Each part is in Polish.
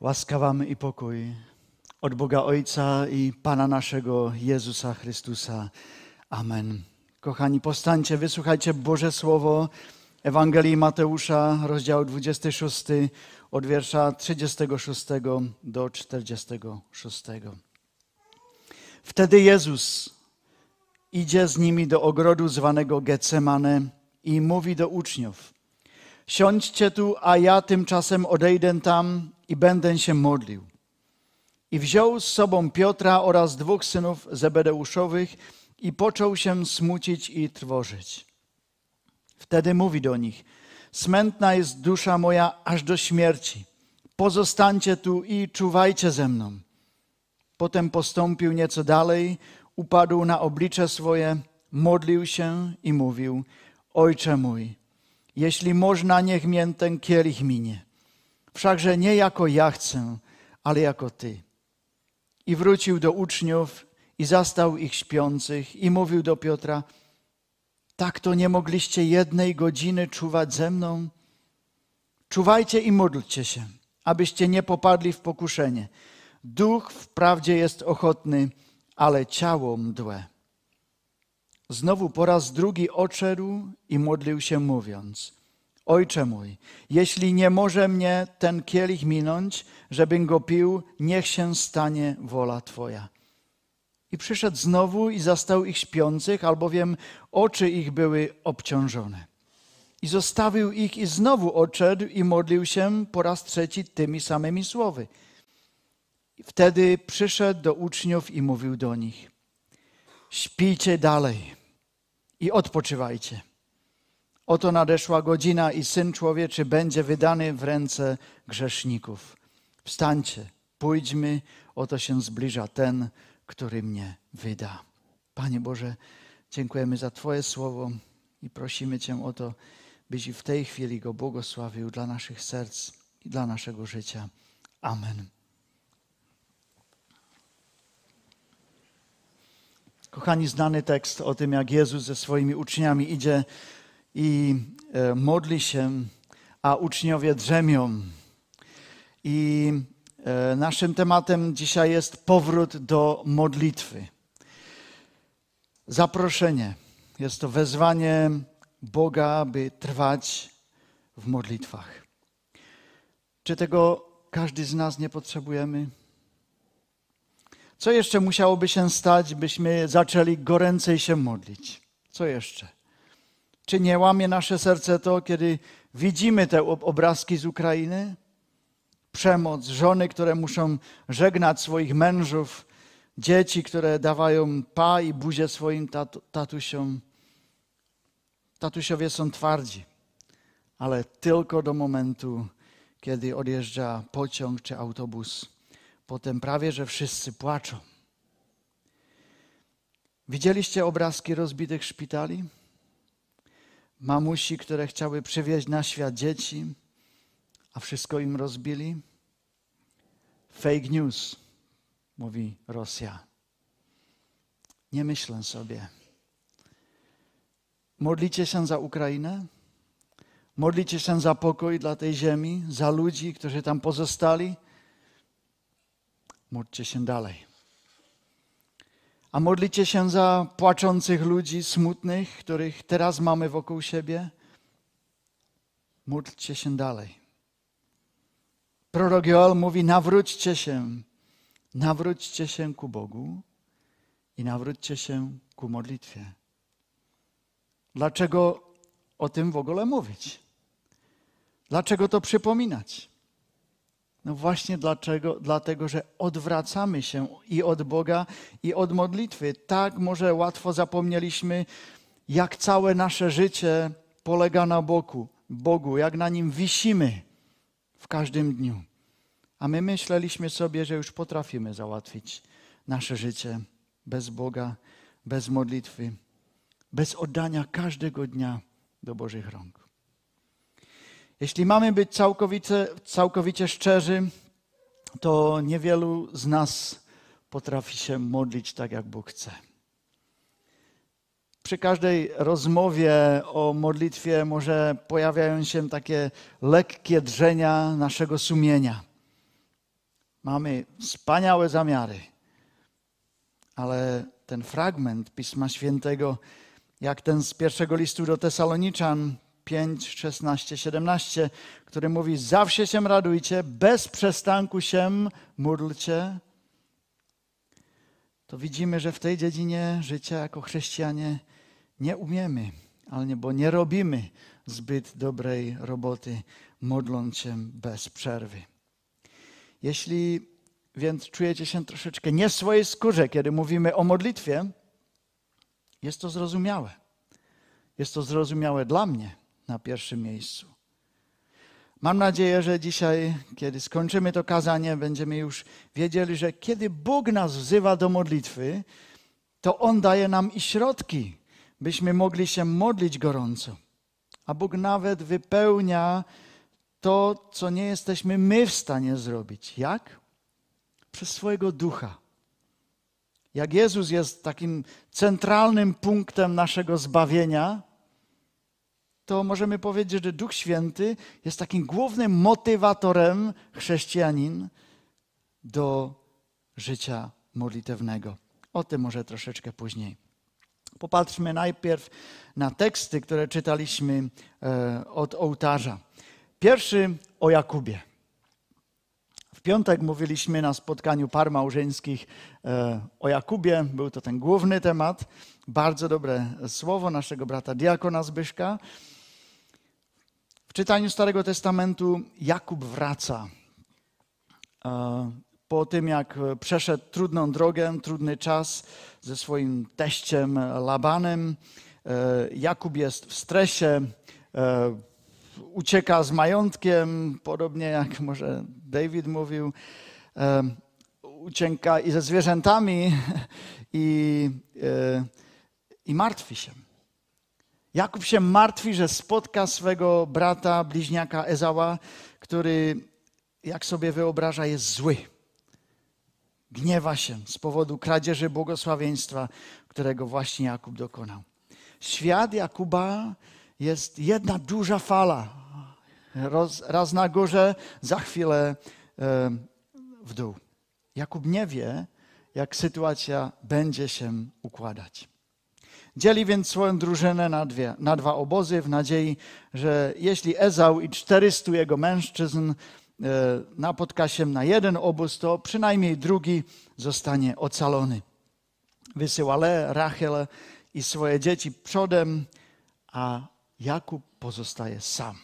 Łaska wam i pokój od Boga Ojca i Pana naszego Jezusa Chrystusa. Amen. Kochani, powstańcie, wysłuchajcie Boże Słowo Ewangelii Mateusza, rozdział 26, od wiersza 36 do 46. Wtedy Jezus idzie z nimi do ogrodu zwanego Getsemane i mówi do uczniów: Siądźcie tu, a ja tymczasem odejdę tam i będę się modlił. I wziął z sobą Piotra oraz dwóch synów Zebedeuszowych i począł się smucić i trwożyć. Wtedy mówi do nich: Smętna jest dusza moja aż do śmierci. Pozostańcie tu i czuwajcie ze mną. Potem postąpił nieco dalej, upadł na oblicze swoje, modlił się i mówił: Ojcze mój, jeśli można, niech mię ten kielich minie. Wszakże nie jako ja chcę, ale jako Ty. I wrócił do uczniów i zastał ich śpiących i mówił do Piotra, tak to nie mogliście jednej godziny czuwać ze mną? Czuwajcie i módlcie się, abyście nie popadli w pokuszenie. Duch wprawdzie jest ochotny, ale ciało mdłe. Znowu po raz drugi odszedł i modlił się, mówiąc: Ojcze mój, jeśli nie może mnie ten kielich minąć, żebym go pił, niech się stanie wola Twoja. I przyszedł znowu i zastał ich śpiących, albowiem oczy ich były obciążone. I zostawił ich i znowu odszedł i modlił się po raz trzeci tymi samymi słowy. Wtedy przyszedł do uczniów i mówił do nich: Śpijcie dalej i odpoczywajcie. Oto nadeszła godzina i syn człowieczy będzie wydany w ręce grzeszników. Wstańcie, pójdźmy, oto się zbliża ten, który mnie wyda. Panie Boże, dziękujemy za Twoje słowo i prosimy Cię o to, byś w tej chwili go błogosławił dla naszych serc i dla naszego życia. Amen. Kochani, znany tekst o tym, jak Jezus ze swoimi uczniami idzie i e, modli się, a uczniowie drzemią. I e, naszym tematem dzisiaj jest powrót do modlitwy. Zaproszenie. Jest to wezwanie Boga, by trwać w modlitwach. Czy tego każdy z nas nie potrzebujemy? Co jeszcze musiałoby się stać, byśmy zaczęli goręcej się modlić? Co jeszcze? Czy nie łamie nasze serce to, kiedy widzimy te obrazki z Ukrainy? Przemoc, żony, które muszą żegnać swoich mężów, dzieci, które dawają pa i buzię swoim tatusiom. Tatusiowie są twardzi, ale tylko do momentu, kiedy odjeżdża pociąg czy autobus. Potem prawie, że wszyscy płaczą. Widzieliście obrazki rozbitych szpitali? Mamusi, które chciały przywieźć na świat dzieci, a wszystko im rozbili? Fake news, mówi Rosja. Nie myślę sobie. Modlicie się za Ukrainę? Modlicie się za pokój dla tej ziemi, za ludzi, którzy tam pozostali? Módlcie się dalej. A modlicie się za płaczących ludzi, smutnych, których teraz mamy wokół siebie? Módlcie się dalej. Prorok Joel mówi: nawróćcie się, nawróćcie się ku Bogu i nawróćcie się ku modlitwie. Dlaczego o tym w ogóle mówić? Dlaczego to przypominać? No właśnie dlaczego? Dlatego, że odwracamy się i od Boga, i od modlitwy. Tak może łatwo zapomnieliśmy, jak całe nasze życie polega na Bogu, Bogu, jak na Nim wisimy w każdym dniu. A my myśleliśmy sobie, że już potrafimy załatwić nasze życie bez Boga, bez modlitwy, bez oddania każdego dnia do Bożych rąk. Jeśli mamy być całkowicie, całkowicie szczerzy, to niewielu z nas potrafi się modlić tak, jak Bóg chce. Przy każdej rozmowie o modlitwie może pojawiają się takie lekkie drżenia naszego sumienia. Mamy wspaniałe zamiary, ale ten fragment Pisma Świętego, jak ten z pierwszego listu do Tesaloniczan 5, 16, 17, który mówi: Zawsze się radujcie, bez przestanku się módlcie. To widzimy, że w tej dziedzinie życia jako chrześcijanie nie umiemy, ale nie, bo nie robimy zbyt dobrej roboty, modląc się bez przerwy. Jeśli więc czujecie się troszeczkę nie w swojej skórze, kiedy mówimy o modlitwie, jest to zrozumiałe. Jest to zrozumiałe dla mnie na pierwszym miejscu. Mam nadzieję, że dzisiaj, kiedy skończymy to kazanie, będziemy już wiedzieli, że kiedy Bóg nas wzywa do modlitwy, to On daje nam i środki, byśmy mogli się modlić gorąco. A Bóg nawet wypełnia to, co nie jesteśmy my w stanie zrobić. Jak? Przez swojego ducha. Jak Jezus jest takim centralnym punktem naszego zbawienia, to możemy powiedzieć, że Duch Święty jest takim głównym motywatorem chrześcijanin do życia modlitewnego. O tym może troszeczkę później. Popatrzmy najpierw na teksty, które czytaliśmy e, od ołtarza. Pierwszy o Jakubie. W piątek mówiliśmy na spotkaniu par małżeńskich e, o Jakubie. Był to ten główny temat. Bardzo dobre słowo naszego brata diakona Zbyszka. Czytaniu Starego Testamentu Jakub wraca. E, po tym, jak przeszedł trudną drogę, trudny czas ze swoim teściem Labanem, e, Jakub jest w stresie, e, ucieka z majątkiem, podobnie jak może David mówił, ucieka i ze zwierzętami i, i martwi się. Jakub się martwi, że spotka swego brata, bliźniaka Ezała, który, jak sobie wyobraża, jest zły. Gniewa się z powodu kradzieży błogosławieństwa, którego właśnie Jakub dokonał. Świat Jakuba jest jedna duża fala. Roz, raz na górze, za chwilę e, w dół. Jakub nie wie, jak sytuacja będzie się układać. Dzieli więc swoją drużynę na, dwie, na dwa obozy w nadziei, że jeśli Ezał i 400 jego mężczyzn e, napotka się na jeden obóz, to przynajmniej drugi zostanie ocalony. Wysyła Le, Rachel i swoje dzieci przodem, a Jakub pozostaje sam.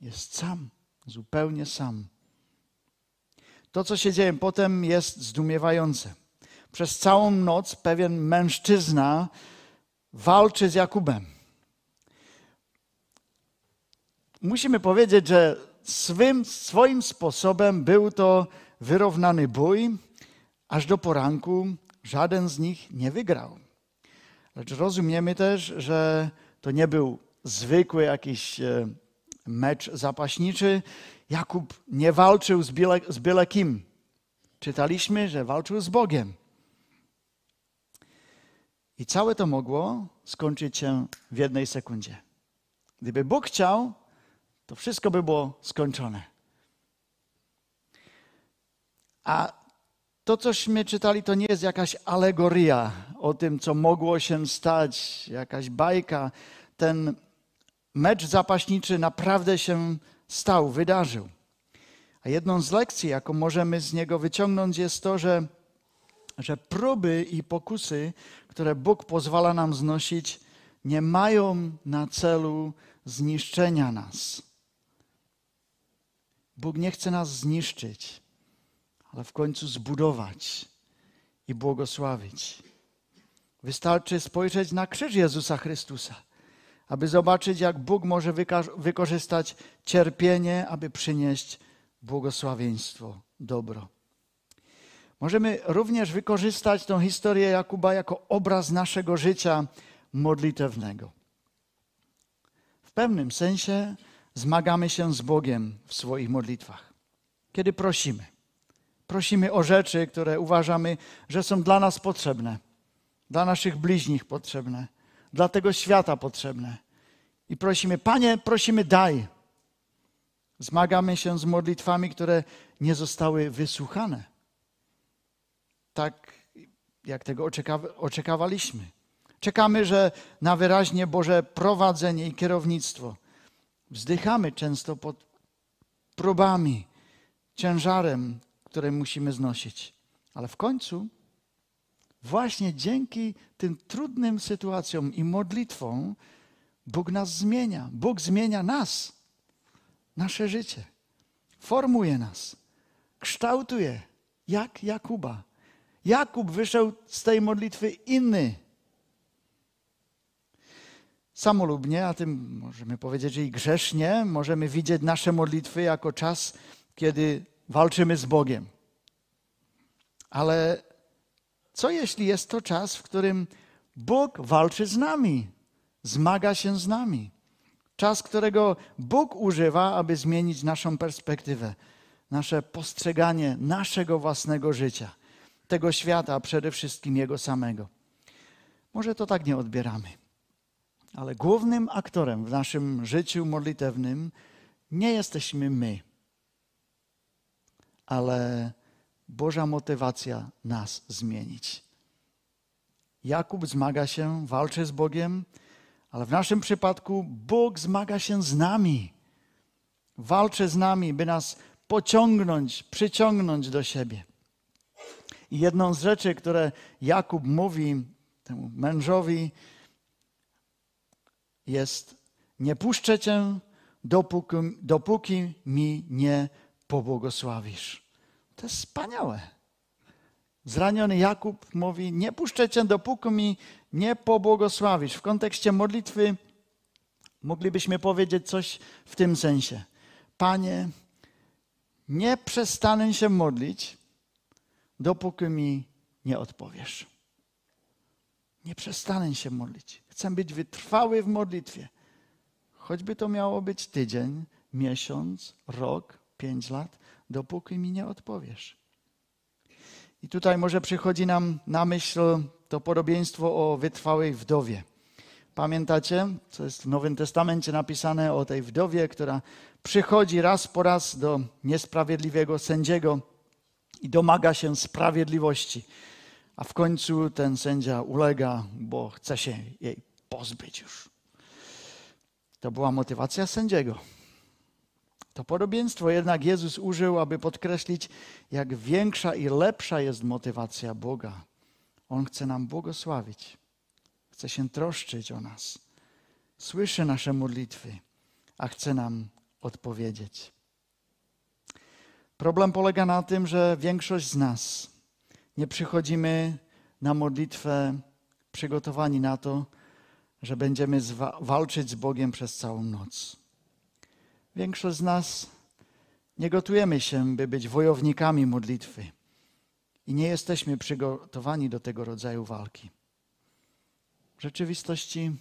Jest sam, zupełnie sam. To, co się dzieje potem, jest zdumiewające. Przez całą noc pewien mężczyzna walczy z Jakubem. Musimy powiedzieć, że swym, swoim sposobem był to wyrównany bój, aż do poranku żaden z nich nie wygrał. Lecz rozumiemy też, że to nie był zwykły jakiś e, mecz zapaśniczy. Jakub nie walczył z byle, z byle kim. Czytaliśmy, że walczył z Bogiem. I całe to mogło skończyć się w jednej sekundzie. Gdyby Bóg chciał, to wszystko by było skończone. A to, cośmy czytali, to nie jest jakaś alegoria o tym, co mogło się stać, jakaś bajka. Ten mecz zapaśniczy naprawdę się stał, wydarzył. A jedną z lekcji, jaką możemy z niego wyciągnąć, jest to, że, że próby i pokusy, które Bóg pozwala nam znosić, nie mają na celu zniszczenia nas. Bóg nie chce nas zniszczyć, ale w końcu zbudować i błogosławić. Wystarczy spojrzeć na krzyż Jezusa Chrystusa, aby zobaczyć, jak Bóg może wykorzystać cierpienie, aby przynieść błogosławieństwo, dobro. Możemy również wykorzystać tę historię Jakuba jako obraz naszego życia modlitewnego. W pewnym sensie zmagamy się z Bogiem w swoich modlitwach. Kiedy prosimy, prosimy o rzeczy, które uważamy, że są dla nas potrzebne, dla naszych bliźnich potrzebne, dla tego świata potrzebne. I prosimy, Panie, prosimy, daj. Zmagamy się z modlitwami, które nie zostały wysłuchane. Tak jak tego oczekiwaliśmy. Czekamy, że na wyraźnie Boże prowadzenie i kierownictwo. Wzdychamy często pod próbami, ciężarem, które musimy znosić. Ale w końcu, właśnie dzięki tym trudnym sytuacjom i modlitwom, Bóg nas zmienia. Bóg zmienia nas, nasze życie. Formuje nas, kształtuje, jak Jakuba. Jakub wyszedł z tej modlitwy inny. Samolubnie, a tym możemy powiedzieć, i grzesznie, możemy widzieć nasze modlitwy jako czas, kiedy walczymy z Bogiem. Ale co jeśli jest to czas, w którym Bóg walczy z nami, zmaga się z nami? Czas, którego Bóg używa, aby zmienić naszą perspektywę, nasze postrzeganie naszego własnego życia, tego świata, a przede wszystkim Jego samego. Może to tak nie odbieramy, ale głównym aktorem w naszym życiu modlitewnym nie jesteśmy my, ale Boża motywacja nas zmienić. Jakub zmaga się, walczy z Bogiem, ale w naszym przypadku Bóg zmaga się z nami. Walczy z nami, by nas pociągnąć, przyciągnąć do siebie. I jedną z rzeczy, które Jakub mówi temu mężowi, jest: Nie puszczę cię, dopóki, dopóki mi nie pobłogosławisz. To jest wspaniałe. Zraniony Jakub mówi: Nie puszczę cię, dopóki mi nie pobłogosławisz. W kontekście modlitwy moglibyśmy powiedzieć coś w tym sensie. Panie, nie przestanę się modlić, dopóki mi nie odpowiesz. Nie przestanę się modlić. Chcę być wytrwały w modlitwie. Choćby to miało być tydzień, miesiąc, rok, pięć lat, dopóki mi nie odpowiesz. I tutaj może przychodzi nam na myśl to podobieństwo o wytrwałej wdowie. Pamiętacie, co jest w Nowym Testamencie napisane o tej wdowie, która przychodzi raz po raz do niesprawiedliwego sędziego i domaga się sprawiedliwości. A w końcu ten sędzia ulega, bo chce się jej pozbyć już. To była motywacja sędziego. To podobieństwo jednak Jezus użył, aby podkreślić, jak większa i lepsza jest motywacja Boga. On chce nam błogosławić, chce się troszczyć o nas, słyszy nasze modlitwy, a chce nam odpowiedzieć. Problem polega na tym, że większość z nas nie przychodzimy na modlitwę przygotowani na to, że będziemy walczyć z Bogiem przez całą noc. Większość z nas nie gotujemy się, by być wojownikami modlitwy i nie jesteśmy przygotowani do tego rodzaju walki. W rzeczywistości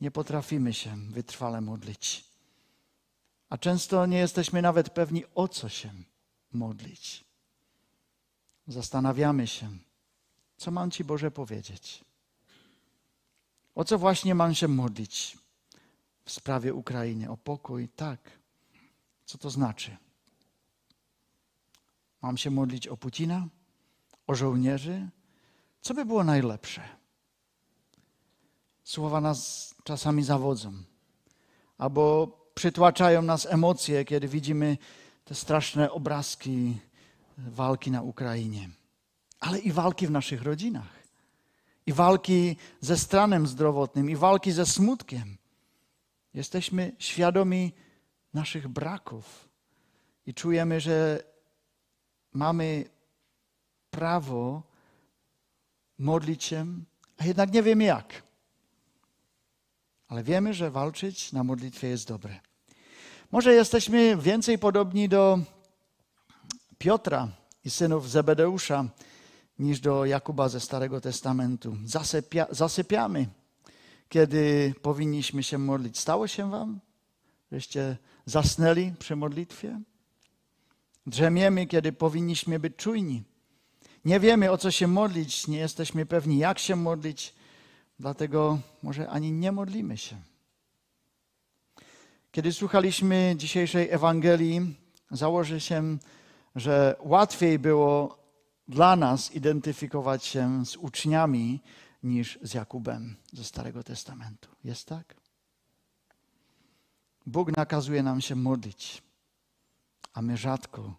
nie potrafimy się wytrwale modlić, a często nie jesteśmy nawet pewni, o co się modlić. Zastanawiamy się, co mam Ci Boże powiedzieć. O co właśnie mam się modlić? w sprawie Ukrainy, o pokój, tak. Co to znaczy? Mam się modlić o Putina, o żołnierzy? Co by było najlepsze? Słowa nas czasami zawodzą, albo przytłaczają nas emocje, kiedy widzimy te straszne obrazki walki na Ukrainie, ale i walki w naszych rodzinach, i walki ze stanem zdrowotnym, i walki ze smutkiem. Jesteśmy świadomi naszych braków i czujemy, że mamy prawo modlić się, a jednak nie wiemy jak. Ale wiemy, że walczyć na modlitwie jest dobre. Może jesteśmy więcej podobni do Piotra i synów Zebedeusza niż do Jakuba ze Starego Testamentu. Zasypia, zasypiamy kiedy powinniśmy się modlić. Stało się wam? Żeście zasnęli przy modlitwie? Drzemiemy, kiedy powinniśmy być czujni. Nie wiemy, o co się modlić, nie jesteśmy pewni, jak się modlić, dlatego może ani nie modlimy się. Kiedy słuchaliśmy dzisiejszej Ewangelii, założę się, że łatwiej było dla nas identyfikować się z uczniami niż z Jakubem ze Starego Testamentu. Jest tak? Bóg nakazuje nam się modlić, a my rzadko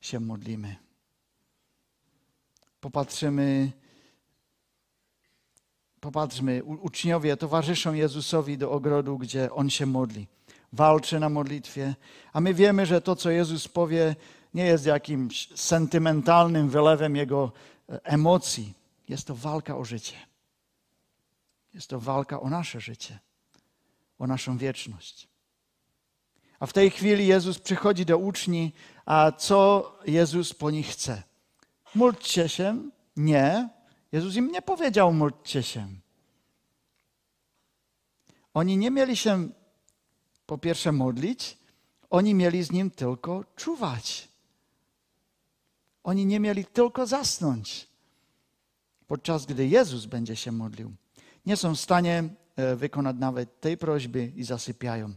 się modlimy. Popatrzymy, popatrzmy, uczniowie towarzyszą Jezusowi do ogrodu, gdzie On się modli. Walczy na modlitwie, a my wiemy, że to, co Jezus powie, nie jest jakimś sentymentalnym wylewem Jego e, emocji. Jest to walka o życie. Jest to walka o nasze życie, o naszą wieczność. A w tej chwili Jezus przychodzi do uczni, a co Jezus po nich chce? Módlcie się? Nie. Jezus im nie powiedział módlcie się. Oni nie mieli się po pierwsze modlić, oni mieli z Nim tylko czuwać. Oni nie mieli tylko zasnąć, podczas gdy Jezus będzie się modlił. Nie są w stanie e, wykonać nawet tej prośby i zasypiają.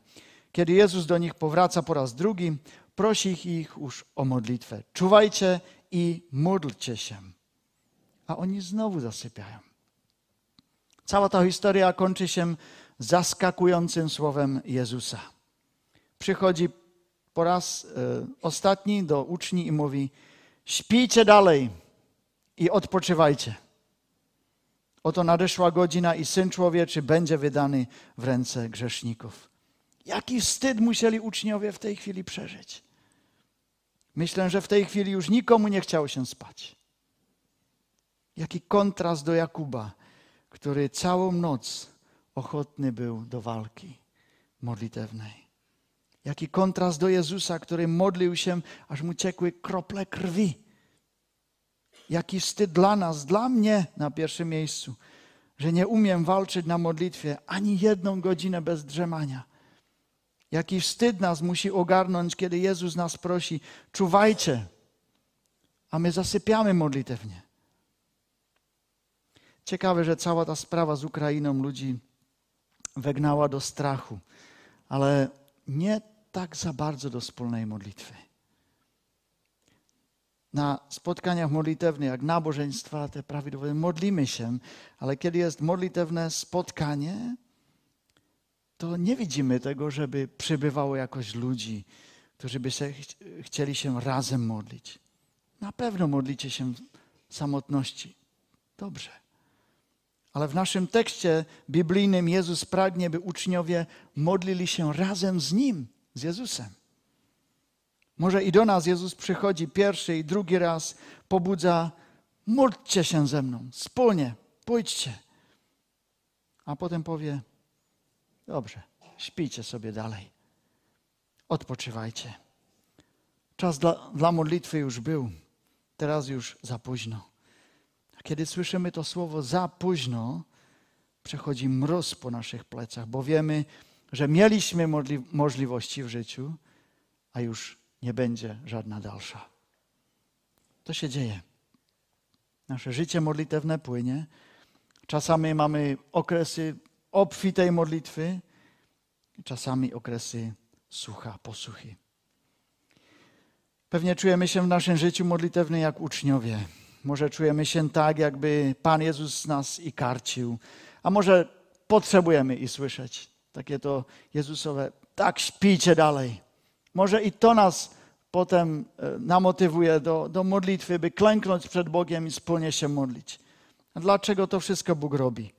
Kiedy Jezus do nich powraca po raz drugi, prosi ich już o modlitwę. Czuwajcie i módlcie się. A oni znowu zasypiają. Cała ta historia kończy się zaskakującym słowem Jezusa. Przychodzi po raz e, ostatni do uczni i mówi: Śpijcie dalej i odpoczywajcie. Oto nadeszła godzina i syn człowieczy będzie wydany w ręce grzeszników. Jaki wstyd musieli uczniowie w tej chwili przeżyć. Myślę, że w tej chwili już nikomu nie chciało się spać. Jaki kontrast do Jakuba, który całą noc ochotny był do walki modlitewnej. Jaki kontrast do Jezusa, który modlił się, aż mu ciekły krople krwi. Jaki wstyd dla nas, dla mnie na pierwszym miejscu, że nie umiem walczyć na modlitwie ani jedną godzinę bez drzemania. Jaki wstyd nas musi ogarnąć, kiedy Jezus nas prosi: czuwajcie, a my zasypiamy modlitewnie. Ciekawe, że cała ta sprawa z Ukrainą ludzi wegnała do strachu, ale nie tak za bardzo do wspólnej modlitwy. Na spotkaniach modlitewnych, jak nabożeństwa, te prawidłowe, modlimy się, ale kiedy jest modlitewne spotkanie, to nie widzimy tego, żeby przybywało jakoś ludzi, którzy by się, chcieli się razem modlić. Na pewno modlicie się w samotności. Dobrze. Ale w naszym tekście biblijnym Jezus pragnie, by uczniowie modlili się razem z Nim, z Jezusem. Może i do nas Jezus przychodzi pierwszy i drugi raz, pobudza, módlcie się ze mną, wspólnie, pójdźcie. A potem powie, dobrze, śpijcie sobie dalej, odpoczywajcie. Czas dla, dla modlitwy już był, teraz już za późno. Kiedy słyszymy to słowo za późno, przechodzi mróz po naszych plecach, bo wiemy, że mieliśmy możliwości w życiu, a już nie będzie żadna dalsza. To się dzieje. Nasze życie modlitewne płynie. Czasami mamy okresy obfitej modlitwy, czasami okresy sucha, posuchy. Pewnie czujemy się w naszym życiu modlitewnym jak uczniowie. Może czujemy się tak, jakby Pan Jezus nas i karcił, a może potrzebujemy i słyszeć takie to Jezusowe, tak śpijcie dalej. Może i to nas potem e, namotywuje do, do modlitwy, by klęknąć przed Bogiem i wspólnie się modlić. A dlaczego to wszystko Bóg robi?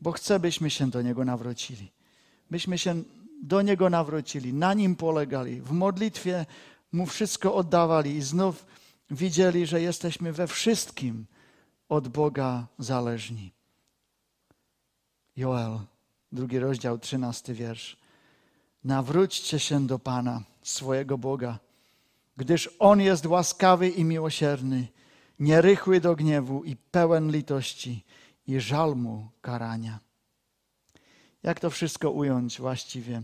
Bo chce, byśmy się do Niego nawrócili. Byśmy się do Niego nawrócili, na Nim polegali, w modlitwie Mu wszystko oddawali i znów widzieli, że jesteśmy we wszystkim od Boga zależni. Joel, drugi rozdział, trzynasty wiersz. Nawróćcie się do Pana, swojego Boga, gdyż On jest łaskawy i miłosierny, nierychły do gniewu i pełen litości i żalmu karania. Jak to wszystko ująć właściwie?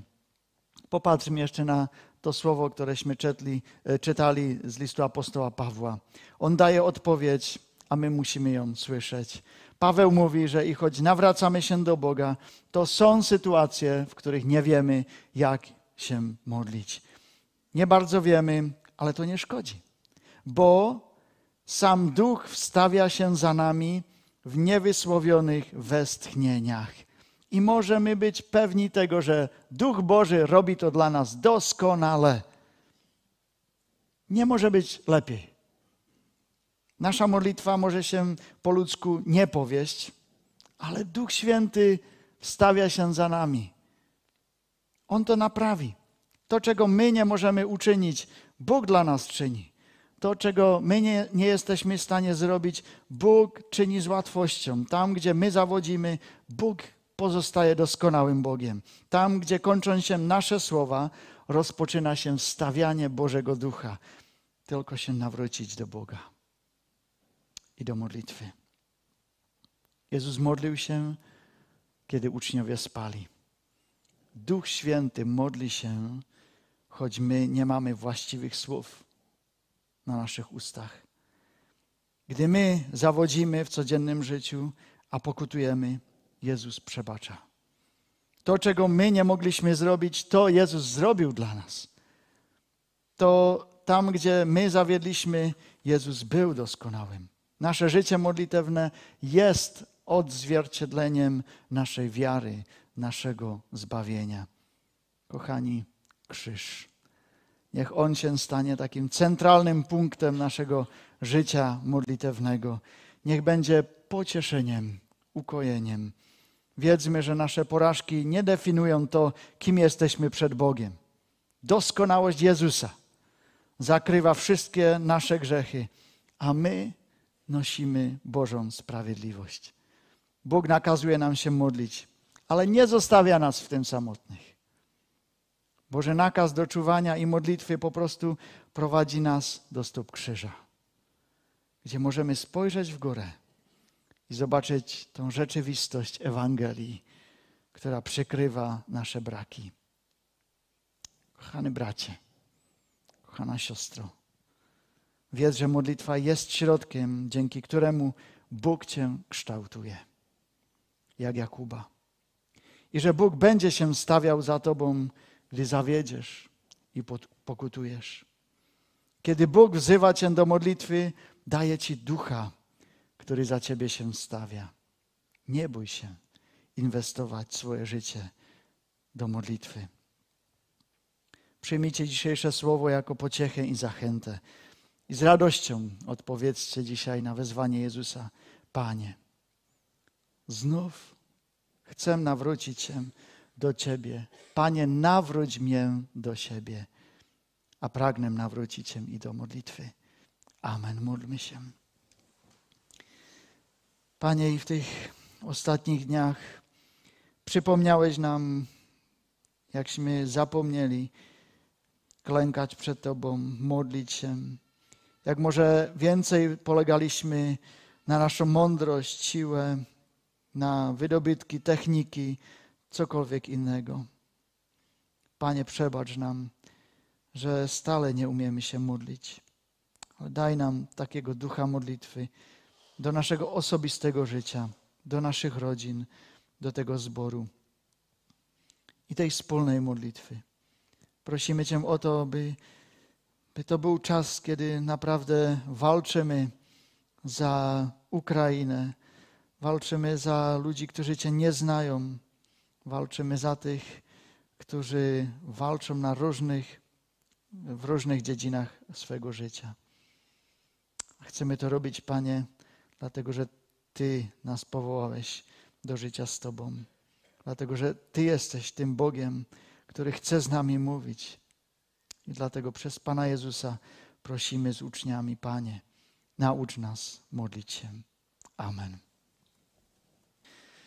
Popatrzmy jeszcze na to słowo, któreśmy czytali, e, czytali z listu apostoła Pawła. On daje odpowiedź, a my musimy ją słyszeć. Paweł mówi, że i choć nawracamy się do Boga, to są sytuacje, w których nie wiemy, jak się modlić. Nie bardzo wiemy, ale to nie szkodzi, bo sam Duch wstawia się za nami w niewysłowionych westchnieniach. I możemy być pewni tego, że Duch Boży robi to dla nas doskonale. Nie może być lepiej. Nasza modlitwa może się po ludzku nie powieść, ale Duch Święty wstawia się za nami. On to naprawi. To, czego my nie możemy uczynić, Bóg dla nas czyni. To, czego my nie, nie jesteśmy w stanie zrobić, Bóg czyni z łatwością. Tam, gdzie my zawodzimy, Bóg pozostaje doskonałym Bogiem. Tam, gdzie kończą się nasze słowa, rozpoczyna się stawianie Bożego Ducha. Tylko się nawrócić do Boga i do modlitwy. Jezus modlił się, kiedy uczniowie spali. Duch Święty modli się, choć my nie mamy właściwych słów na naszych ustach. Gdy my zawodzimy w codziennym życiu, a pokutujemy, Jezus przebacza. To, czego my nie mogliśmy zrobić, to Jezus zrobił dla nas. To tam, gdzie my zawiedliśmy, Jezus był doskonałym. Nasze życie modlitewne jest odzwierciedleniem naszej wiary, naszego zbawienia. Kochani, krzyż. Niech On się stanie takim centralnym punktem naszego życia modlitewnego. Niech będzie pocieszeniem, ukojeniem. Wiedzmy, że nasze porażki nie definiują to, kim jesteśmy przed Bogiem. Doskonałość Jezusa zakrywa wszystkie nasze grzechy, a my nosimy Bożą sprawiedliwość. Bóg nakazuje nam się modlić, ale nie zostawia nas w tym samotnych. Boże nakaz do czuwania i modlitwy po prostu prowadzi nas do stóp krzyża, gdzie możemy spojrzeć w górę i zobaczyć tą rzeczywistość Ewangelii, która przykrywa nasze braki. Kochany bracie, kochana siostro, wiedz, że modlitwa jest środkiem, dzięki któremu Bóg Cię kształtuje, jak Jakuba. I że Bóg będzie się stawiał za Tobą, gdy zawiedziesz i pokutujesz. Kiedy Bóg wzywa Cię do modlitwy, daje Ci ducha, który za Ciebie się stawia. Nie bój się inwestować swoje życie do modlitwy. Przyjmijcie dzisiejsze słowo jako pociechę i zachętę. I z radością odpowiedzcie dzisiaj na wezwanie Jezusa. Panie, znów chcę nawrócić się do Ciebie. Panie, nawróć mnie do siebie, a pragnę nawrócić się i do modlitwy. Amen. Módlmy się. Panie, i w tych ostatnich dniach przypomniałeś nam, jakśmy zapomnieli klękać przed Tobą, modlić się. Jak może więcej polegaliśmy na naszą mądrość, siłę, na wydobytki, techniki, cokolwiek innego. Panie, przebacz nam, że stale nie umiemy się modlić. Daj nam takiego ducha modlitwy do naszego osobistego życia, do naszych rodzin, do tego zboru i tej wspólnej modlitwy. Prosimy Cię o to, by, by to był czas, kiedy naprawdę walczymy za Ukrainę, walczymy za ludzi, którzy Cię nie znają, walczymy za tych, którzy walczą na różnych, w różnych dziedzinach swego życia. Chcemy to robić, Panie, dlatego że Ty nas powołałeś do życia z Tobą. Dlatego, że Ty jesteś tym Bogiem, który chce z nami mówić. I dlatego przez Pana Jezusa prosimy z uczniami, Panie, naucz nas modlić się. Amen.